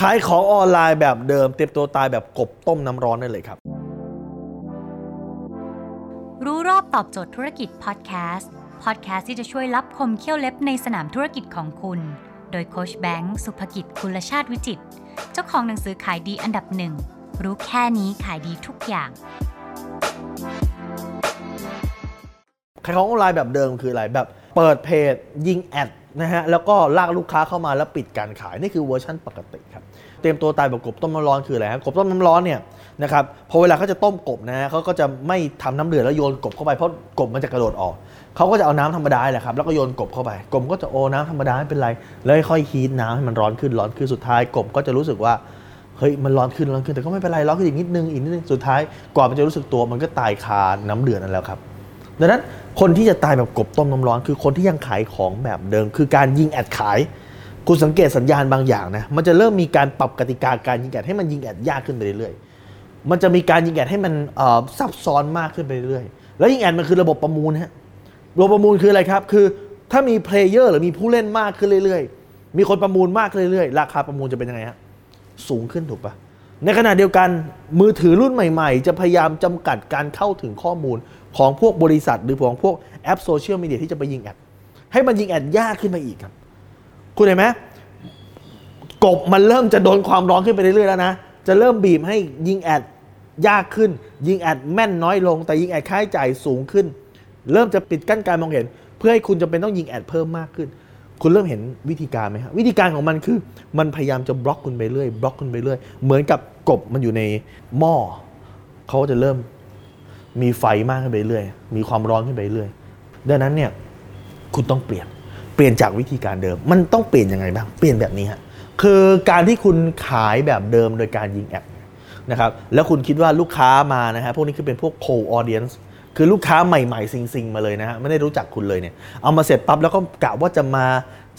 ขายของออนไลน์แบบเดิม เตรียมตัวตายแบบกบต้มน้ำร้อนได้เลยครับ รู้รอบตอบโจทย์ธุรกิจพอดแคสต์พอดแคสต์ที่จะช่วยรับคมเขี้ยวเล็บในสนามธุรกิจของคุณ โดยโคชแบงค์สุภกิจคุณชาติวิจิต เจ้าของหนังสือขายดีอันดับหนึ่งรู้แค่นี้ขายดีทุกอย่างขายของออนไลน์แบบเดิมคืออะไรแบบเปิดเพจยิงแอด นะฮะแล้วก็ลากลูกค้าเข้ามาแล้วปิดการขายนี่คือเวอร์ชันปกติครับเตรียมตัวตายแบบกบต้มน้ำร้อนคืออะไรครับกบต้มน้ำร้อนเนี่ยนะครับพอเวลาเขาจะต้มกบนะฮะเขาก็จะไม่ทำน้ำเดือดแล้วโยนกบเข้าไปเพราะกบมันจะกระโดดออกเขาก็จะเอาน้ำธรรมดาแหละครับแล้วก็โยนกบเข้าไปกบก็จะโอ้น้ำธรรมดาไม่เป็นไรแล้วค่อยฮีทน้ำให้มันร้อนขึ้นร้อนขึ้นสุดท้ายกบก็จะรู้สึกว่าเฮ้ยมันร้อนขึ้นร้อนขึ้นแต่ก็ไม่เป็นไรร้อนขึ้นอีกนิดนึงอีกนิดนึงสุดท้ายกว่ามันจะรู้สึกตัวมันก็ตายคาน้ำเดือดนั่นแล้วครับ ดังนั้นคนที่จะตายแบบกบต้มน้ำร้อนคือคนที่ยังขายของแบบเดิม คือการยิง ad ขาย คุณสังเกตสัญญาณบางอย่างนะมันจะเริ่มมีการปรับกติกาการยิง ad ให้มันยิง ad ยากขึ้นไปเรื่อยๆมันจะมีการยิง ad ให้มันซับซ้อนมากขึ้นไปเรื่อยๆแล้วยิง ad มันคือระบบประมูลฮะระบบประมูลคืออะไรครับ คือถ้ามี player หรือมีผู้เล่นมากขึ้นเรื่อยๆ มีคนประมูลมากขึ้นเรื่อยๆ ราคาประมูลจะเป็นยังไงฮะสูงขึ้นถูกปะ ในขณะเดียวกันมือถือรุ่นใหม่ๆ จะพยายามจำกัดการเข้าถึงข้อมูลของพวกบริษัท หรือของพวกแอปโซเชียลมีเดียที่จะไปยิงแอดให้มันยิงแอดยากขึ้นไปอีกครับ คุณเห็นไหมกบมันเริ่มจะโดนความร้อนขึ้นไปเรื่อยๆแล้วนะ จะเริ่มบีบให้ยิงแอดยากขึ้น ยิงแอดแม่นน้อยลง แต่ยิงแอดค่าใช้จ่ายสูงขึ้น เริ่มจะปิดกั้นการมองเห็น เพื่อให้คุณจะเป็นต้องยิงแอดเพิ่มมากขึ้น คุณเริ่มเห็นวิธีการไหมครับวิธีการของมันคือมันพยายามจะบล็อกคุณไปเรื่อยบล็อกคุณไปเรื่อยเหมือนกับกบมันอยู่ในหม้อเขาจะเริ่มมีไฟมากขึ้นไปเรื่อยมีความร้อนขึ้นไปเรื่อยดังนั้นเนี่ยคุณต้องเปลี่ยนเปลี่ยนจากวิธีการเดิม มันต้องเปลี่ยนยังไงบ้างเปลี่ยนแบบนี้ฮะคือการที่คุณขายแบบเดิมโดยการยิงแอดนะครับแล้วคุณคิดว่าลูกค้ามานะฮะพวกนี้คือเป็นพวก cold audience คือลูกค้าใหม่ๆซิงๆ มาเลยนะฮะไม่ได้รู้จักคุณเลยเนี่ยเอามาเสร็จปั๊บแล้วก็กะว่าจะมา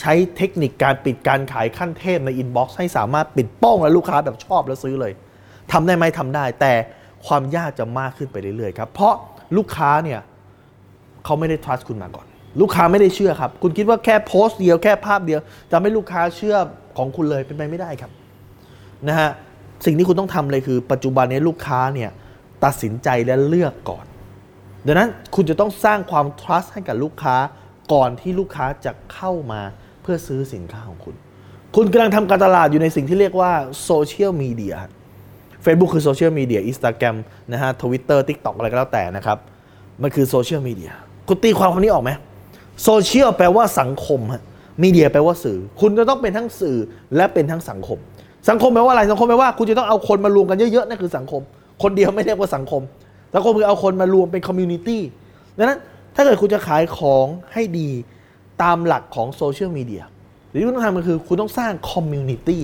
ใช้เทคนิคการปิดการขายขั้นเทพในอินบ็อกซ์ให้สามารถปิดโป้งแล้วลูกค้าแบบชอบแล้วซื้อเลยทำได้ไหมทำได้ แต่ความยากจะมากขึ้นไปเรื่อยๆครับเพราะลูกค้าเนี่ยเขาไม่ได้ trust คุณมาก่อน ลูกค้าไม่ได้เชื่อครับ คุณคิดว่าแค่โพสต์เดียวแค่ภาพเดียวจะให้ลูกค้าเชื่อของคุณเลยเป็นไปไม่ได้ครับนะฮะสิ่งที่คุณต้องทำเลยคือ ปัจจุบันนี้ลูกค้าเนี่ยตัดสินใจและเลือกก่อน ดังนั้นคุณจะต้องสร้างความ trust ให้กับลูกค้าก่อนที่ลูกค้าจะเข้ามาเพื่อซื้อสินค้าของคุณ คุณกำลังทำการตลาดอยู่ในสิ่งที่เรียกว่าโซเชียลมีเดีย Facebook คือโซเชียลมีเดียอินสตาแกรมนะฮะ Twitter TikTok อะไรก็แล้วแต่นะครับ มันคือโซเชียลมีเดียคุณตีความคำนี้ออกไหมโซเชียลแปลว่าสังคมฮะ media แปลว่าสื่อ คุณจะต้องเป็นทั้งสื่อและเป็นทั้งสังคม สังคมแปลว่าอะไรสังคมแปลว่าคุณจะต้องเอาคนมารวมกันเยอะๆนั่นคือสังคม คนเดียวไม่เรียกว่าสังคม สังคมคือเอาคนมารวมเป็น community ดังนั้นถ้าเกิดคุณจะขายของให้ดีตามหลักของโซเชียลมีเดียสิ่งที่คุณต้องทำก็คือคุณต้องสร้าง community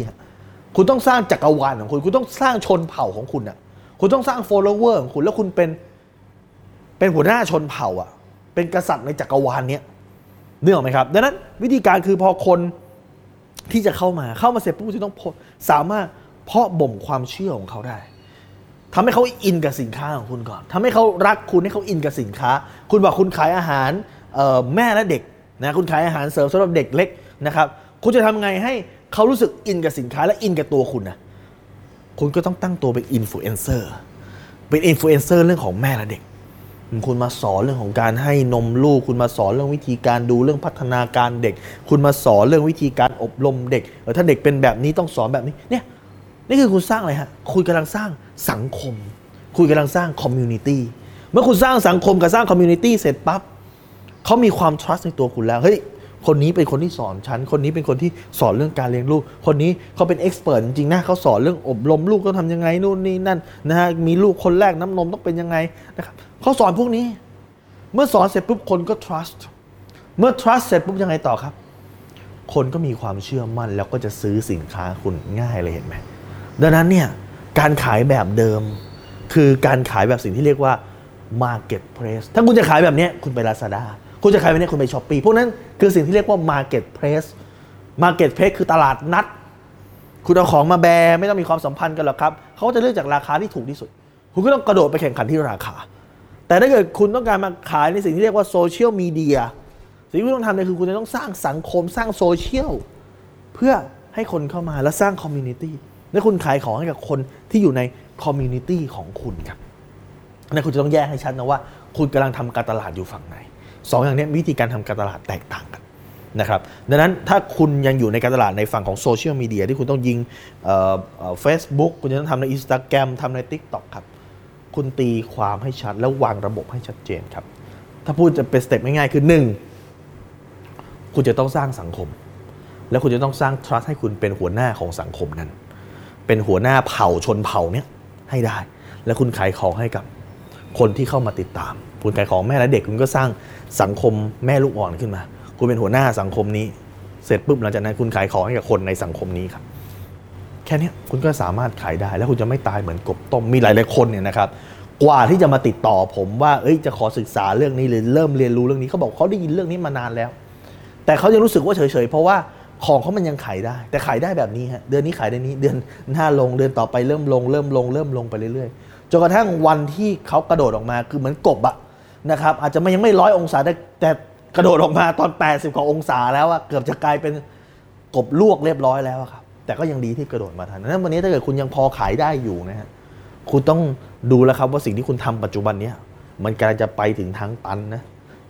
คุณต้องสร้างจักรวาลของคุณ คุณต้องสร้างชนเผ่าของคุณอะคุณต้องสร้าง follower ของคุณแล้วคุณเป็นเป็นหัวหน้าชนเผ่าอะ เป็นกษัตริย์ในจักรวาลเนี้ยนึกออกไหมครับ ดังนั้นวิธีการคือพอคนที่จะเข้ามาเข้ามาเสร็จปุ๊บจะต้องสามารถเพาะบ่มความเชื่อของเขาได้ ทำให้เขาอินกับสินค้าของคุณก่อนทำให้เขารักคุณให้เขาอินกับสินค้า คุณบอกคุณขายอาหารแม่และเด็กนะคุณขายอาหารเสริมสำหรับเด็กเล็กนะครับ คุณจะทำไงให้เขารู้สึกอินกับสินค้าและอินกับตัวคุณนะคุณก็ต้องตั้งตัวเป็นอินฟลูเอนเซอร์เป็นอินฟลูเอนเซอร์เรื่องของแม่และเด็ก คุณมาสอนเรื่องของการให้นมลูก คุณมาสอนเรื่องวิธีการดูเรื่องพัฒนาการเด็ก คุณมาสอนเรื่องวิธีการอบรมเด็กถ้าเด็กเป็นแบบนี้ต้องสอนแบบนี้เนี่ย นี่คือคุณสร้างอะไรฮะ คุณกำลังสร้างสังคม คุณกำลังสร้าง community เมื่อคุณสร้างสังคมกับสร้าง community เสร็จปั๊บเขามีความ trust ในตัวคุณแล้ว เฮ้ย คนนี้เป็นคนที่สอนฉัน คนนี้เป็นคนที่สอนเรื่องการเลี้ยงลูก คนนี้เขาเป็น expert จริงๆนะเขาสอนเรื่องอบรมลูกต้องทำยังไงนู่นนี่นั่นนะฮะ มีลูกคนแรกน้ำนมต้องเป็นยังไงนะครับเขาสอนพวกนี้ เมื่อสอนเสร็จปุ๊บคนก็ trust เมื่อ trust เสร็จปุ๊บยังไงต่อครับ คนก็มีความเชื่อมั่นแล้วก็จะซื้อสินค้าคุณง่ายเลยเห็นไหม ดังนั้นเนี่ยการขายแบบเดิม คือการขายแบบสิ่งที่เรียกว่า marketplace ถ้าคุณจะขายแบบนี้คุณไป Lazada คุณจะขายแบบนี้คุณไปช้อปปีพวกนั้นคือสิ่งที่เรียกว่า marketplace marketplace คือตลาดนัด คุณเอาของมาแบร์ไม่ต้องมีความสัมพันธ์กันหรอกครับเขาจะเลือกจากราคาที่ถูกที่สุด คุณก็ต้องกระโดดไปแข่งขันที่ราคา แต่ถ้าเกิดคุณต้องการมาขายในสิ่งที่เรียกว่าโซเชียลมีเดียสิ่งที่คุณต้องทำเนี่ยคือคุณจะต้องสร้างสังคมสร้างโซเชียลเพื่อให้คนเข้ามาแล้วสร้าง community และคุณขายของให้กับคนที่อยู่ใน community ของคุณครับนั่นคุณจะต้องแยกให้ชัดนะว่า คุณกำลังทำการตลาดอยู่ฝั่งไหนสองอย่างนี้วิธีการทำการตลาดแตกต่างกันนะครับดังนั้นถ้าคุณยังอยู่ในการตลาดในฝั่งของโซเชียลมีเดียที่คุณต้องยิงเฟซบุ๊กคุณจะต้องทำในอินสตาแกรมทำใน Tik t o อกครับ คุณตีความให้ชัด แล้ววางระบบให้ชัดเจนครับ ถ้าพูดจะเป็น step ง่ายๆคือ 1 คุณจะต้องสร้างสังคม แล้วคุณจะต้องสร้าง trust ให้คุณเป็นหัวหน้าของสังคมนั้น เป็นหัวหน้าเผ่าชนเผ่าเนี้ยให้ได้ แล้วคุณขายของให้กับคนที่เข้ามาติดตาม คุณขายของแม่และเด็กคุณก็สร้างสังคมแม่ลูกอ่อนขึ้นมา คุณเป็นหัวหน้าสังคมนี้ เสร็จปุ๊บหลังจากนั้นคุณขายของให้กับคนในสังคมนี้ครับ แค่นี้คุณก็สามารถขายได้ แล้วคุณจะไม่ตายเหมือนกบต้มมีหลายๆคนเนี่ยนะครับกว่าที่จะมาติดต่อผมว่าเอ้ยจะขอศึกษาเรื่องนี้หรือเริ่มเรียนรู้เรื่องนี้เขาบอกเขาได้ยินเรื่องนี้มานานแล้ว แต่เขายังรู้สึกว่าเฉยๆเพราะว่า ของเขามันยังขายได้ แต่ขายได้แบบนี้ฮะเดือนนี้ขายได้นี้เดือนหน้าลงเดือนต่อไปเริ่มลงเริ่มลงเริ่มลงไปเรื่อยๆจนกระทั่งวันที่เขากระโดดออกมาคือเหมือนกบอะนะครับอาจจะไม่ยังไม่ร้อยองศาแต่แต่กระโดดออกมาตอน 80กว่าองศาแล้วอะเกือบจะกลายเป็นกบลวกเรียบร้อยแล้วอะครับแต่ก็ยังดีที่กระโดดมาทันนั้นวันนี้ถ้าเกิดคุณยังพอขายได้อยู่นะฮะคุณต้องดูแล้วครับว่าสิ่งที่คุณทำปัจจุบันเนี้ยมันกำลังจะไปถึงทางตันนะ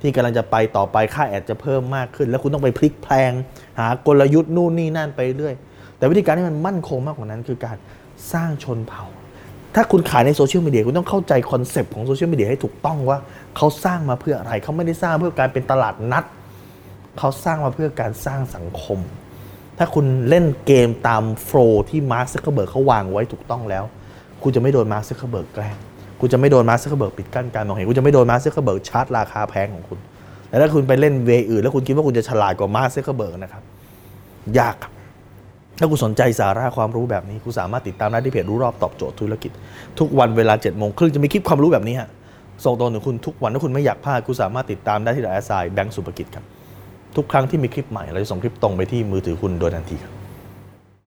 ที่กำลังจะไปต่อไปค่าแอดจะเพิ่มมากขึ้น แล้วคุณต้องไปพลิกแพลง หากลยุทธ์นู่นนี่นั่นไปเรื่อย แต่วิธีการที่มันมั่นคงมากกว่านั้น คือการสร้างชนเผ่า ถ้าคุณขายในโซเชียลมีเดียคุณต้องเข้าใจ concept ของโซเชียลมีเดียให้ถูกต้องว่าเขาสร้างมาเพื่ออะไรเขาไม่ได้สร้างเพื่อการเป็นตลาดนัดเขาสร้างมาเพื่อการสร้างสังคม ถ้าคุณเล่นเกมตาม flow ที่มาร์คซักเคอร์เบิร์กเขาวางไว้ถูกต้องแล้ว คุณจะไม่โดนมาร์คซักเคอร์เบิร์กแกล้ง คุณจะไม่โดนมาร์คซักเคอร์เบิร์กปิดกั้นการมองเห็นคุณจะไม่โดนมาร์คซักเคอร์เบิร์กชาร์จราคาแพงของคุณแต่ถ้าคุณไปเล่น way อื่น แล้วคุณคิดว่าคุณจะฉลาดกว่ามาร์คซักเคอร์เบิร์กนะครับยากครับถ้าคุณสนใจสาระความรู้แบบนี้คุณสามารถติดตามได้ที่เพจรู้รอบตอบโจทย์ธุรกิจ ทุกวันเวลา7จ็ดโมงครึ่งจะมีคลิปความรู้แบบนี้ฮะส่งตรงถึงคุณทุกวันถ้าคุณไม่อยากพลาดคุณสามารถติดตามได้ที่ไลน์แอสไซแบงก์สุภกิจครับทุกครั้งที่มีคลิปใหม่เราจะส่งคลิปตรงไปที่มือถือคุณโดยทันทีครับ